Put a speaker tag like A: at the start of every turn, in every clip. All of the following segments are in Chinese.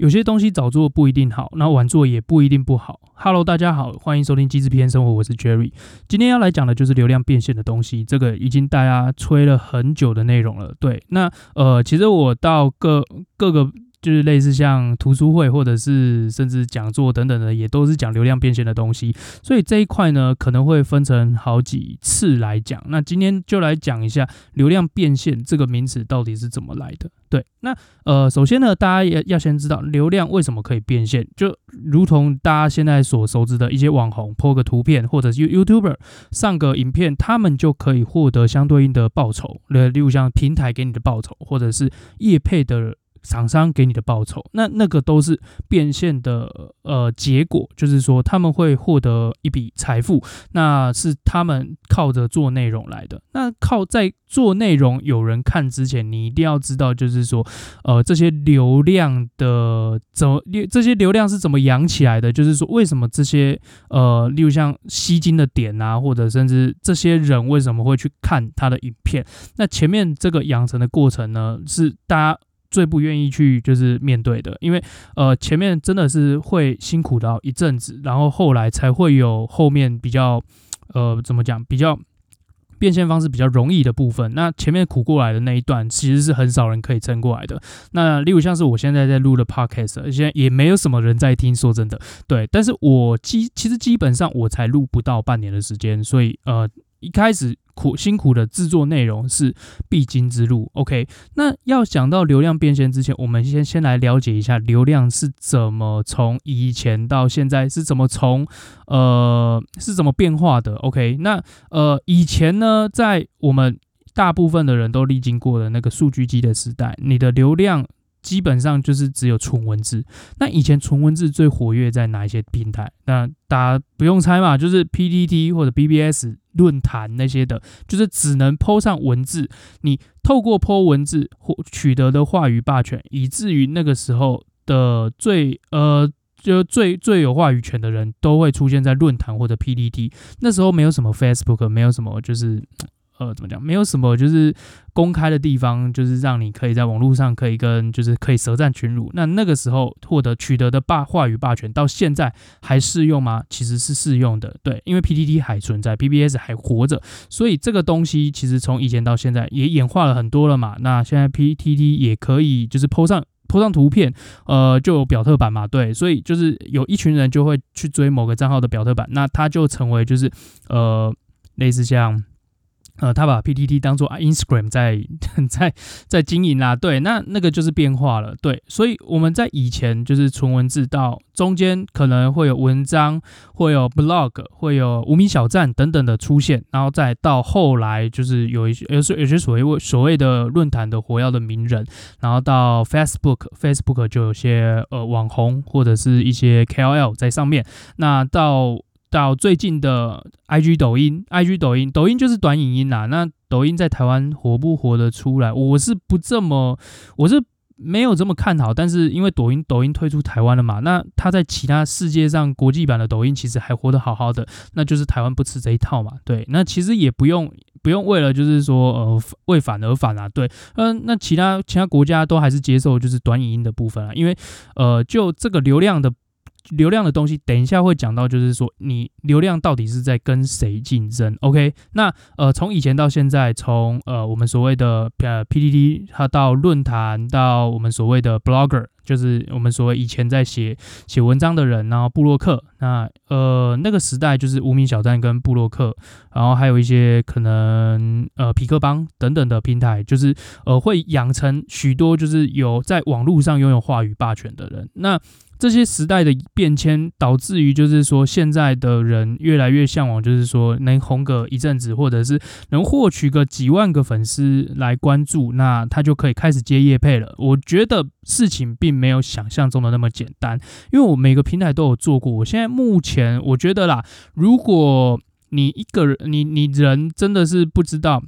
A: 有些东西早做不一定好，那晚做也不一定不好。Hello，大家好，欢迎收听机智篇生活，我是 Jerry。今天要来讲的就是流量变现的东西，这个已经大家吹了很久的内容了。对，那呃，其实我到各各个。就是类似像图书会或者是甚至讲座等等的，也都是讲流量变现的东西。所以这一块呢，可能会分成好几次来讲。那今天就来讲一下流量变现这个名词到底是怎么来的。对，那呃，首先呢，大家也要先知道流量为什么可以变现，就如同大家现在所熟知的一些网红 po 个图片，或者是 YouTuber 上个影片，他们就可以获得相对应的报酬。例如像平台给你的报酬，或者是业配的。厂商给你的报酬，那那个都是变现的呃结果，就是说他们会获得一笔财富，那是他们靠着做内容来的。那靠在做内容有人看之前，你一定要知道，就是说呃这些流量的怎么这些流量是怎么养起来的？就是说为什么这些呃例如像吸金的点啊，或者甚至这些人为什么会去看他的影片？那前面这个养成的过程呢，是大家。最不愿意去就是面对的，因为呃前面真的是会辛苦到一阵子，然后后来才会有后面比较呃怎么讲比较变现方式比较容易的部分。那前面苦过来的那一段，其实是很少人可以撑过来的。那例如像是我现在在录的 podcast，现在也没有什么人在听，说真的，对。但是我基其实基本上我才录不到半年的时间，所以呃一开始。苦辛苦的制作内容是必经之路。OK，那要讲到流量变现之前，我们先先来了解一下流量是怎么从以前到现在是怎么从呃是怎么变化的。OK，那呃以前呢，在我们大部分的人都历经过的那个数据机的时代，你的流量。基本上就是只有纯文字。那以前纯文字最活跃在哪一些平台？那大家不用猜嘛，就是 PTT 或者 BBS 论坛那些的，就是只能 po 上文字。你透过 po 文字或取得的话语霸权，以至于那个时候的最呃，就最最有话语权的人都会出现在论坛或者 PTT。那时候没有什么 Facebook，没有什么就是。呃，怎么讲？没有什么就是公开的地方，就是让你可以在网络上可以跟，就是可以舌战群儒。那那个时候获得取得的霸话语霸权，到现在还适用吗？其实是适用的，对，因为 PTT 还存在，PBS 还活着，所以这个东西其实从以前到现在也演化了很多了嘛。那现在 PTT 也可以就是 po 上 po 上图片，呃，就有表特版嘛，对，所以就是有一群人就会去追某个账号的表特版，那他就成为就是呃类似像。呃，他把 PTT 当做 Instagram 在 在在经营啦，对，那那个就是变化了，对，所以我们在以前就是纯文字，到中间可能会有文章，会有 blog，会有无名小站等等的出现，然后再到后来就是有一些有有些所谓所谓的论坛的活跃的名人，然后到 Facebook，Facebook 就有些呃网红或者是一些 KOL 在上面，那到。到最近的 IG 抖音，IG 抖音，抖音就是短影音啦。那抖音在台湾活不活得出来？我是不这么，我是没有这么看好。但是因为抖音，抖音退出台湾了嘛，那它在其他世界上国际版的抖音其实还活得好好的，那就是台湾不吃这一套嘛。对，那其实也不用不用为了就是说呃为反而反啊。对，嗯，那其他其他国家都还是接受就是短影音的部分啊，因为呃就这个流量的。流量的东西，等一下会讲到，就是说你流量到底是在跟谁竞争？OK，那呃，从以前到现在，从呃我们所谓的呃 PTT，它到论坛，到我们所谓的 Blogger，就是我们所谓以前在写写文章的人，然后布洛克，那呃那个时代就是无名小站跟布洛克，然后还有一些可能呃皮克邦等等的平台，就是呃会养成许多就是有在网络上拥有话语霸权的人，那。这些时代的变迁，导致于就是说，现在的人越来越向往，就是说能红个一阵子，或者是能获取个几万个粉丝来关注，那他就可以开始接业配了。我觉得事情并没有想象中的那么简单，因为我每个平台都有做过。我现在目前我觉得啦，如果你一个人，你你人真的是不知道。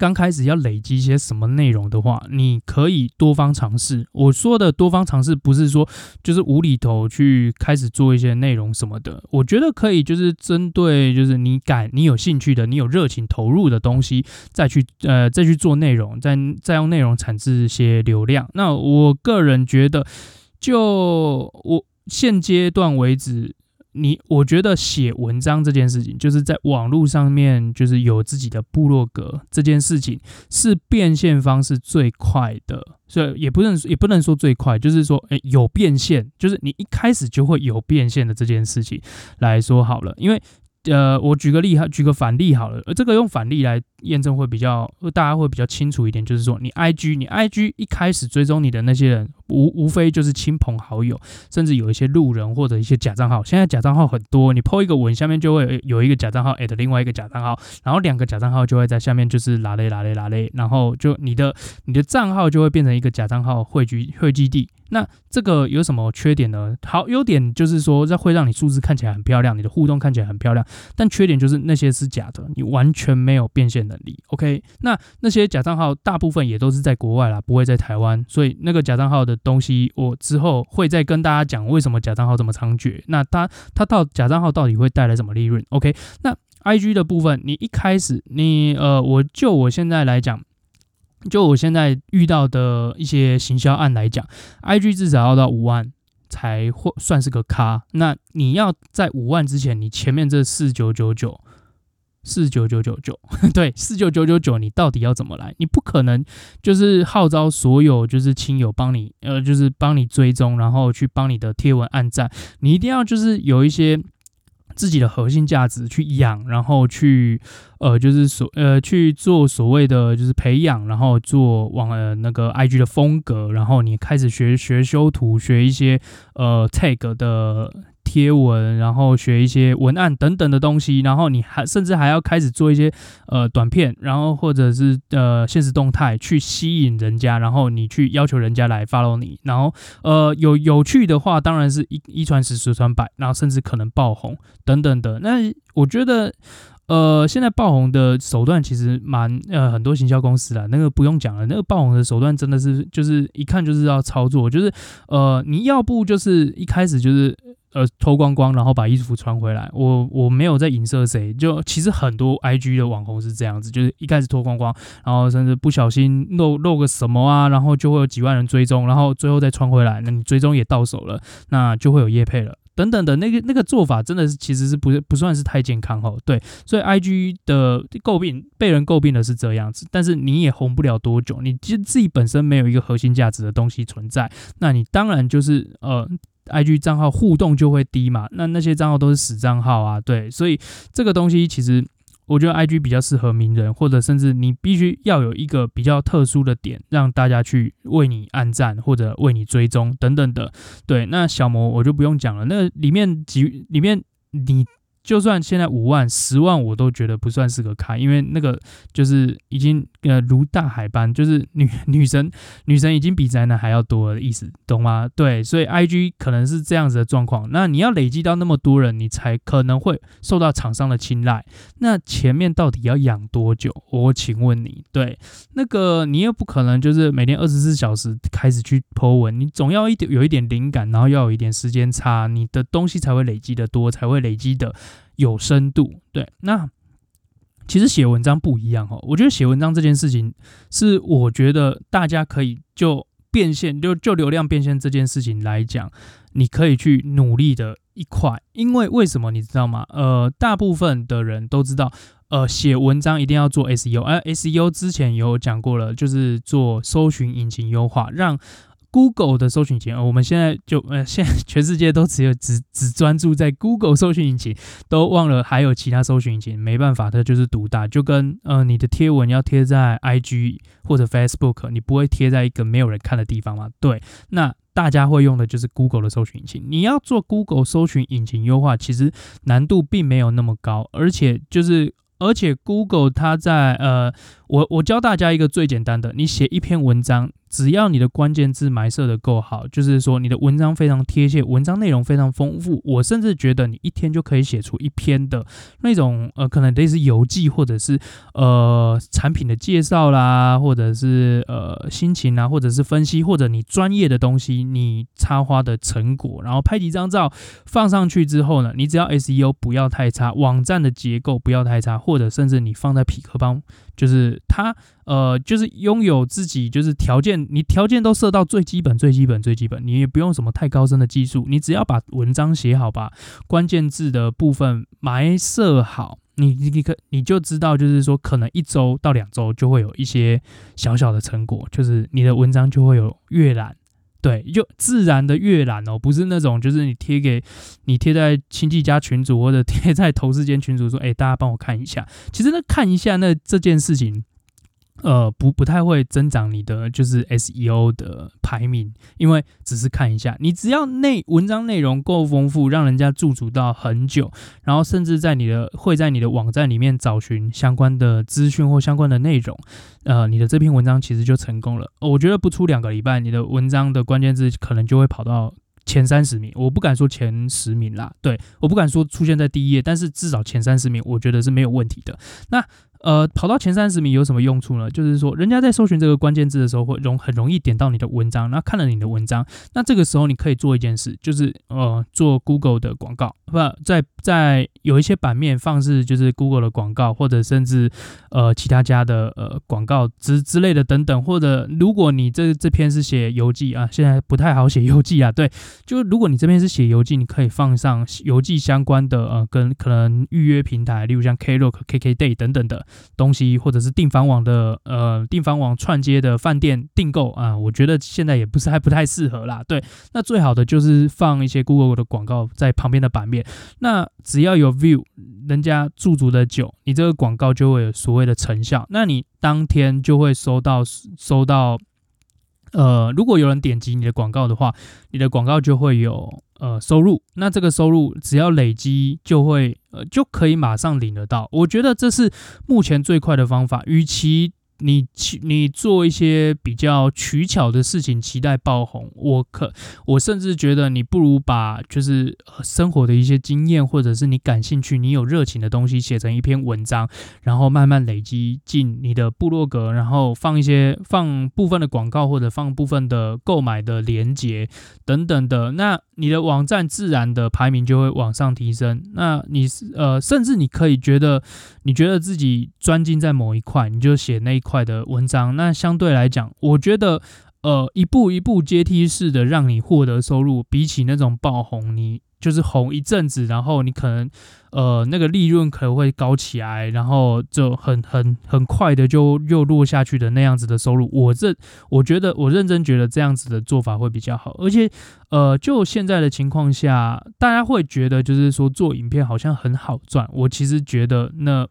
A: 刚开始要累积一些什么内容的话，你可以多方尝试。我说的多方尝试，不是说就是无厘头去开始做一些内容什么的。我觉得可以，就是针对就是你感你有兴趣的、你有热情投入的东西，再去呃再去做内容，再再用内容产生一些流量。那我个人觉得。就我现阶段为止。你我觉得写文章这件事情，就是在网络上面，就是有自己的部落格这件事情，是变现方式最快的，所以也不能也不能说最快，就是说，诶，有变现，就是你一开始就会有变现的这件事情来说好了，因为。呃，我举个例哈，举个反例好了，呃，这个用反例来验证会比较，大家会比较清楚一点。就是说，你 IG，你 IG 一开始追踪你的那些人，无无非就是亲朋好友，甚至有一些路人或者一些假账号。现在假账号很多，你 po 一个文，下面就会有一个假账号 at 另外一个假账号，然后两个假账号就会在下面就是拉嘞拉嘞拉嘞，然后就你的你的账号就会变成一个假账号汇聚汇集地。那这个有什么缺点呢？好，优点就是说，这会让你数字看起来很漂亮，你的互动看起来很漂亮。但缺点就是那些是假的，你完全没有变现能力。OK，那那些假账号大部分也都是在国外啦，不会在台湾。所以那个假账号的东西，我之后会再跟大家讲为什么假账号这么猖獗。那它它到假账号到底会带来什么利润？OK，那 IG 的部分，你一开始你呃，我就我现在来讲。就我现在遇到的一些行销案来讲，IG 至少要到五万才会算是个咖。那你要在五万之前，你前面这四九九九、四九九九九，对，四九九九九，你到底要怎么来？你不可能就是号召所有就是亲友帮你，呃，就是帮你追踪，然后去帮你的贴文按赞。你一定要就是有一些。自己的核心价值去养，然后去呃，就是所呃去做所谓的就是培养，然后做往呃那个 IG 的风格，然后你开始学学修图，学一些呃 tag 的。贴文，然后学一些文案等等的东西，然后你还甚至还要开始做一些呃短片，然后或者是呃现实动态去吸引人家，然后你去要求人家来 follow 你，然后呃有有趣的话，当然是一一传十，十传百，然后甚至可能爆红等等的。那我觉得。呃，现在爆红的手段其实蛮呃，很多行销公司啦，那个不用讲了，那个爆红的手段真的是就是一看就是要操作，就是呃，你要不就是一开始就是呃脱光光，然后把衣服穿回来，我我没有在影射谁，就其实很多 IG 的网红是这样子，就是一开始脱光光，然后甚至不小心露露个什么啊，然后就会有几万人追踪，然后最后再穿回来，那你追踪也到手了，那就会有业配了。等等的那个那个做法真的是其实是不是不算是太健康哦，对，所以 IG 的诟病被人诟病的是这样子，但是你也红不了多久，你其实自己本身没有一个核心价值的东西存在，那你当然就是呃 IG 账号互动就会低嘛，那那些账号都是死账号啊，对，所以这个东西其实。我觉得 IG 比较适合名人，或者甚至你必须要有一个比较特殊的点，让大家去为你按赞或者为你追踪等等的。对，那小魔我就不用讲了，那里面几里面你。就算现在五万、十万，我都觉得不算是个咖，因为那个就是已经呃如大海般，就是女女神女神已经比宅男还要多的意思，懂吗？对，所以 IG 可能是这样子的状况。那你要累积到那么多人，你才可能会受到厂商的青睐。那前面到底要养多久？我请问你，对，那个你又不可能就是每天二十四小时开始去 po 文，你总要一点有一点灵感，然后要有一点时间差，你的东西才会累积的多，才会累积的。有深度，对，那其实写文章不一样哦。我觉得写文章这件事情是，我觉得大家可以就变现，就就流量变现这件事情来讲，你可以去努力的一块。因为为什么你知道吗？呃，大部分的人都知道，呃，写文章一定要做 SEO，而 SEO 之前有讲过了，就是做搜寻引擎优化，让。Google 的搜寻引擎，我们现在就呃，现在全世界都只有只只专注在 Google 搜寻引擎，都忘了还有其他搜寻引擎。没办法，它就是独大，就跟呃你的贴文要贴在 IG 或者 Facebook，你不会贴在一个没有人看的地方吗？对，那大家会用的就是 Google 的搜寻引擎。你要做 Google 搜寻引擎优化，其实难度并没有那么高，而且就是而且 Google 它在呃，我我教大家一个最简单的，你写一篇文章。只要你的关键字埋设的够好，就是说你的文章非常贴切，文章内容非常丰富，我甚至觉得你一天就可以写出一篇的那种呃，可能类似游记，或者是呃产品的介绍啦，或者是呃心情啊，或者是分析，或者你专业的东西，你插花的成果，然后拍几张照放上去之后呢，你只要 SEO 不要太差，网站的结构不要太差，或者甚至你放在匹克邦。就是他呃，就是拥有自己就是条件，你条件都设到最基本、最基本、最基本，你也不用什么太高深的技术，你只要把文章写好，把关键字的部分埋设好，你你你可你就知道，就是说可能一周到两周就会有一些小小的成果，就是你的文章就会有阅览。对，就自然的阅览哦，不是那种就是你贴给你贴在亲戚家群组或者贴在同事间群组说，哎，大家帮我看一下。其实那看一下那这件事情。呃，不不太会增长你的就是 SEO 的排名，因为只是看一下，你只要内文章内容够丰富，让人家驻足到很久，然后甚至在你的会在你的网站里面找寻相关的资讯或相关的内容，呃，你的这篇文章其实就成功了。我觉得不出两个礼拜，你的文章的关键字可能就会跑到前三十名，我不敢说前十名啦，对，我不敢说出现在第一页，但是至少前三十名，我觉得是没有问题的。那。呃，跑到前三十名有什么用处呢？就是说，人家在搜寻这个关键字的时候，会容很容易点到你的文章，那看了你的文章，那这个时候你可以做一件事，就是呃，做 Google 的广告，不在在有一些版面放置，就是 Google 的广告，或者甚至呃其他家的呃广告之之类的等等，或者如果你这这篇是写游记啊，现在不太好写游记啊，对，就如果你这边是写游记，你可以放上游记相关的呃跟可能预约平台，例如像 Klook、KKday 等等的。东西或者是订房网的呃订房网串接的饭店订购啊，我觉得现在也不是还不太适合啦。对，那最好的就是放一些 Google 的广告在旁边的版面。那只要有 view，人家驻足的久，你这个广告就会有所谓的成效。那你当天就会收到收到呃，如果有人点击你的广告的话，你的广告就会有。呃，收入，那这个收入只要累积就会，呃，就可以马上领得到。我觉得这是目前最快的方法，与其。你你做一些比较取巧的事情，期待爆红，我可我甚至觉得你不如把就是生活的一些经验，或者是你感兴趣、你有热情的东西写成一篇文章，然后慢慢累积进你的部落格，然后放一些放部分的广告或者放部分的购买的链接等等的，那你的网站自然的排名就会往上提升。那你呃，甚至你可以觉得你觉得自己专精在某一块，你就写那一块。块的文章，那相对来讲，我觉得，呃，一步一步阶梯式的让你获得收入，比起那种爆红，你就是红一阵子，然后你可能，呃，那个利润可能会高起来，然后就很很很快的就又落下去的那样子的收入，我这我觉得我认真觉得这样子的做法会比较好，而且，呃，就现在的情况下，大家会觉得就是说做影片好像很好赚，我其实觉得那。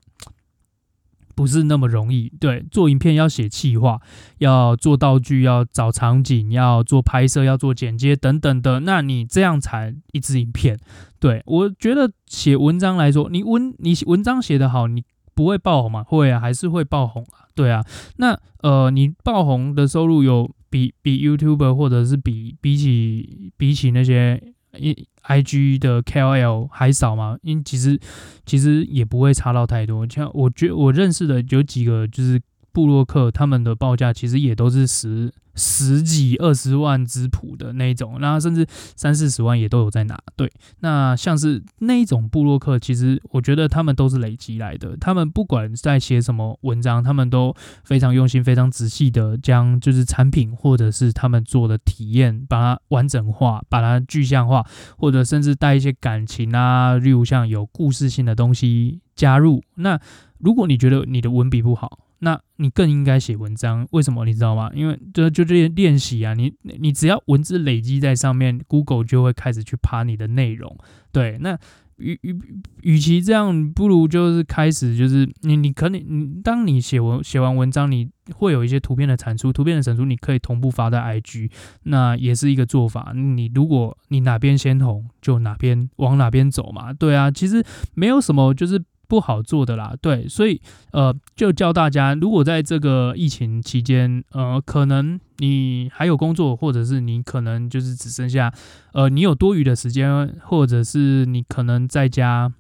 A: 不是那么容易，对，做影片要写企划，要做道具，要找场景，要做拍摄，要做剪接等等的，那你这样才一支影片。对，我觉得写文章来说，你文你文章写得好，你不会爆红吗？会啊，还是会爆红啊。对啊，那呃，你爆红的收入有比比 YouTube 或者是比比起比起那些。一 I G 的 K O L 还少嘛？因为其实其实也不会差到太多。像我觉我认识的有几个就是部落客，他们的报价其实也都是十。十几二十万之谱的那种，那甚至三四十万也都有在拿。对，那像是那一种部落客，其实我觉得他们都是累积来的。他们不管在写什么文章，他们都非常用心、非常仔细的将就是产品或者是他们做的体验，把它完整化，把它具象化，或者甚至带一些感情啊，例如像有故事性的东西加入。那如果你觉得你的文笔不好，那你更应该写文章，为什么你知道吗？因为就就这些练习啊，你你只要文字累积在上面，Google 就会开始去爬你的内容。对，那与与与其这样，不如就是开始就是你你可能你当你写文写完文章，你会有一些图片的产出，图片的产出你可以同步发在 IG，那也是一个做法。你如果你哪边先红，就哪边往哪边走嘛。对啊，其实没有什么就是。不好做的啦，对，所以呃，就教大家，如果在这个疫情期间，呃，可能你还有工作，或者是你可能就是只剩下，呃，你有多余的时间，或者是你可能在家。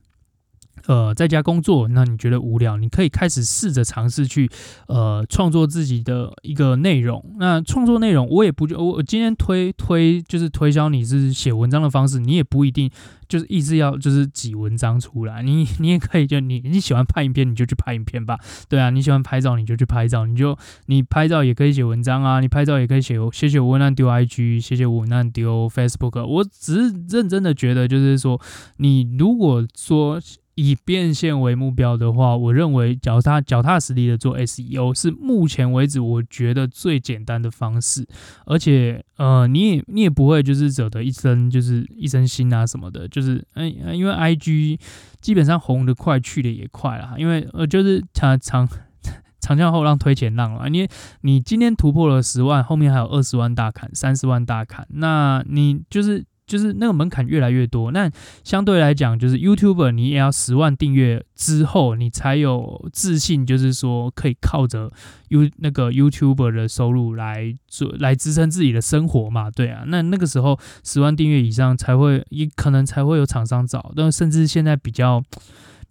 A: 呃，在家工作，那你觉得无聊，你可以开始试着尝试去，呃，创作自己的一个内容。那创作内容，我也不就我今天推推就是推销你是写文章的方式，你也不一定就是一直要就是挤文章出来。你你也可以就你你喜欢拍影片，你就去拍影片吧。对啊，你喜欢拍照，你就去拍照。你就你拍照也可以写文章啊，你拍照也可以写写写文案丢 IG，写写文案丢 Facebook。我只是认真的觉得，就是说你如果说。以变现为目标的话，我认为脚踏脚踏实地的做 SEO 是目前为止我觉得最简单的方式，而且呃，你也你也不会就是惹得一身就是一身腥啊什么的，就是嗯、呃，因为 IG 基本上红的快去的也快啦，因为呃就是长长 长江后浪推前浪了，你你今天突破了十万，后面还有二十万大砍，三十万大砍，那你就是。就是那个门槛越来越多，那相对来讲，就是 YouTuber 你也要十万订阅之后，你才有自信，就是说可以靠着 You 那个 YouTuber 的收入来做来支撑自己的生活嘛？对啊，那那个时候十万订阅以上才会，也可能才会有厂商找，但甚至现在比较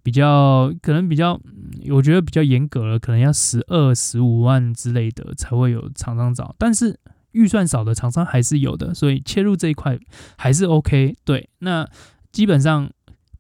A: 比较可能比较，我觉得比较严格了，可能要十二十五万之类的才会有厂商找，但是。预算少的厂商还是有的，所以切入这一块还是 OK。对，那基本上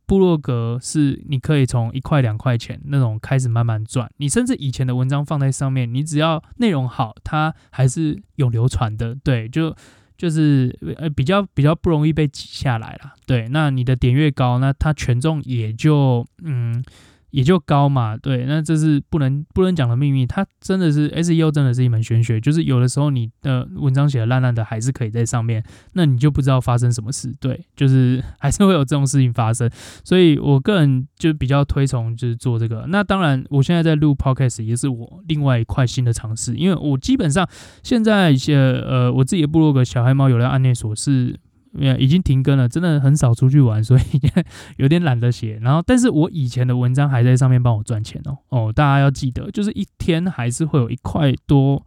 A: 部落格是你可以从一块两块钱那种开始慢慢赚。你甚至以前的文章放在上面，你只要内容好，它还是有流传的。对，就就是呃比较比较不容易被挤下来了。对，那你的点越高，那它权重也就嗯。也就高嘛，对，那这是不能不能讲的秘密。它真的是 SEO，真的是一门玄学。就是有的时候你的文章写的烂烂的，还是可以在上面，那你就不知道发生什么事。对，就是还是会有这种事情发生。所以我个人就比较推崇就是做这个。那当然，我现在在录 Podcast 也是我另外一块新的尝试，因为我基本上现在一些呃我自己的部落格小黑猫有了案内所是。已经停更了，真的很少出去玩，所以 有点懒得写。然后，但是我以前的文章还在上面帮我赚钱哦。哦，大家要记得，就是一天还是会有一块多，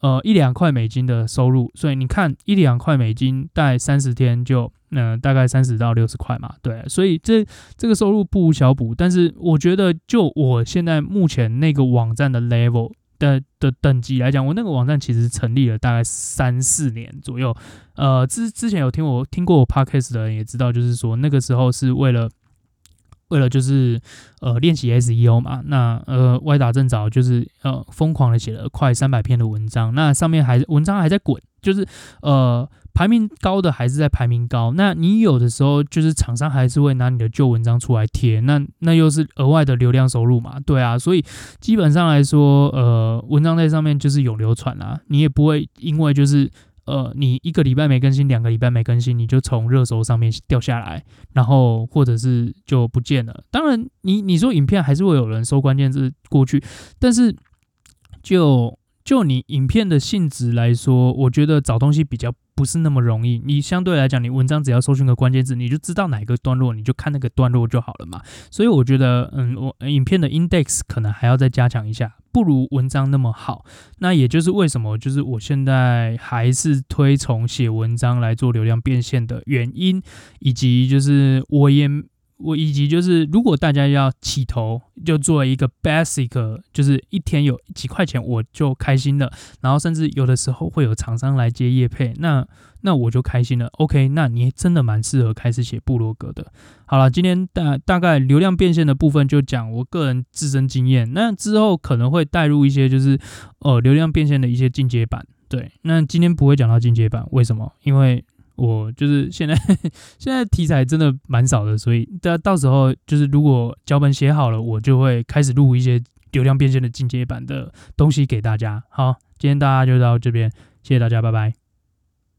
A: 呃，一两块美金的收入。所以你看，一两块美金，大概三十天就，嗯、大概三十到六十块嘛。对，所以这这个收入不无小补。但是我觉得，就我现在目前那个网站的 level。的的等级来讲，我那个网站其实成立了大概三四年左右。呃，之之前有听我听过我 podcast 的人也知道，就是说那个时候是为了为了就是呃练习 SEO 嘛。那呃歪打正着，就是呃疯狂的写了快三百篇的文章，那上面还文章还在滚，就是呃。排名高的还是在排名高，那你有的时候就是厂商还是会拿你的旧文章出来贴，那那又是额外的流量收入嘛，对啊，所以基本上来说，呃，文章在上面就是有流传啦，你也不会因为就是呃，你一个礼拜没更新，两个礼拜没更新，你就从热搜上面掉下来，然后或者是就不见了。当然你，你你说影片还是会有人搜关键字过去，但是就就你影片的性质来说，我觉得找东西比较。不是那么容易，你相对来讲，你文章只要搜寻个关键字，你就知道哪个段落，你就看那个段落就好了嘛。所以我觉得，嗯，我影片的 index 可能还要再加强一下，不如文章那么好。那也就是为什么，就是我现在还是推崇写文章来做流量变现的原因，以及就是我也。我以及就是，如果大家要起头，就做一个 basic，就是一天有几块钱我就开心了。然后甚至有的时候会有厂商来接业配，那那我就开心了。OK，那你真的蛮适合开始写部落格的。好了，今天大大概流量变现的部分就讲我个人自身经验。那之后可能会带入一些就是呃流量变现的一些进阶版。对，那今天不会讲到进阶版，为什么？因为我就是现在，现在题材真的蛮少的，所以到到时候就是如果脚本写好了，我就会开始录一些流量变现的进阶版的东西给大家。好，今天大家就到这边，谢谢大家，拜拜。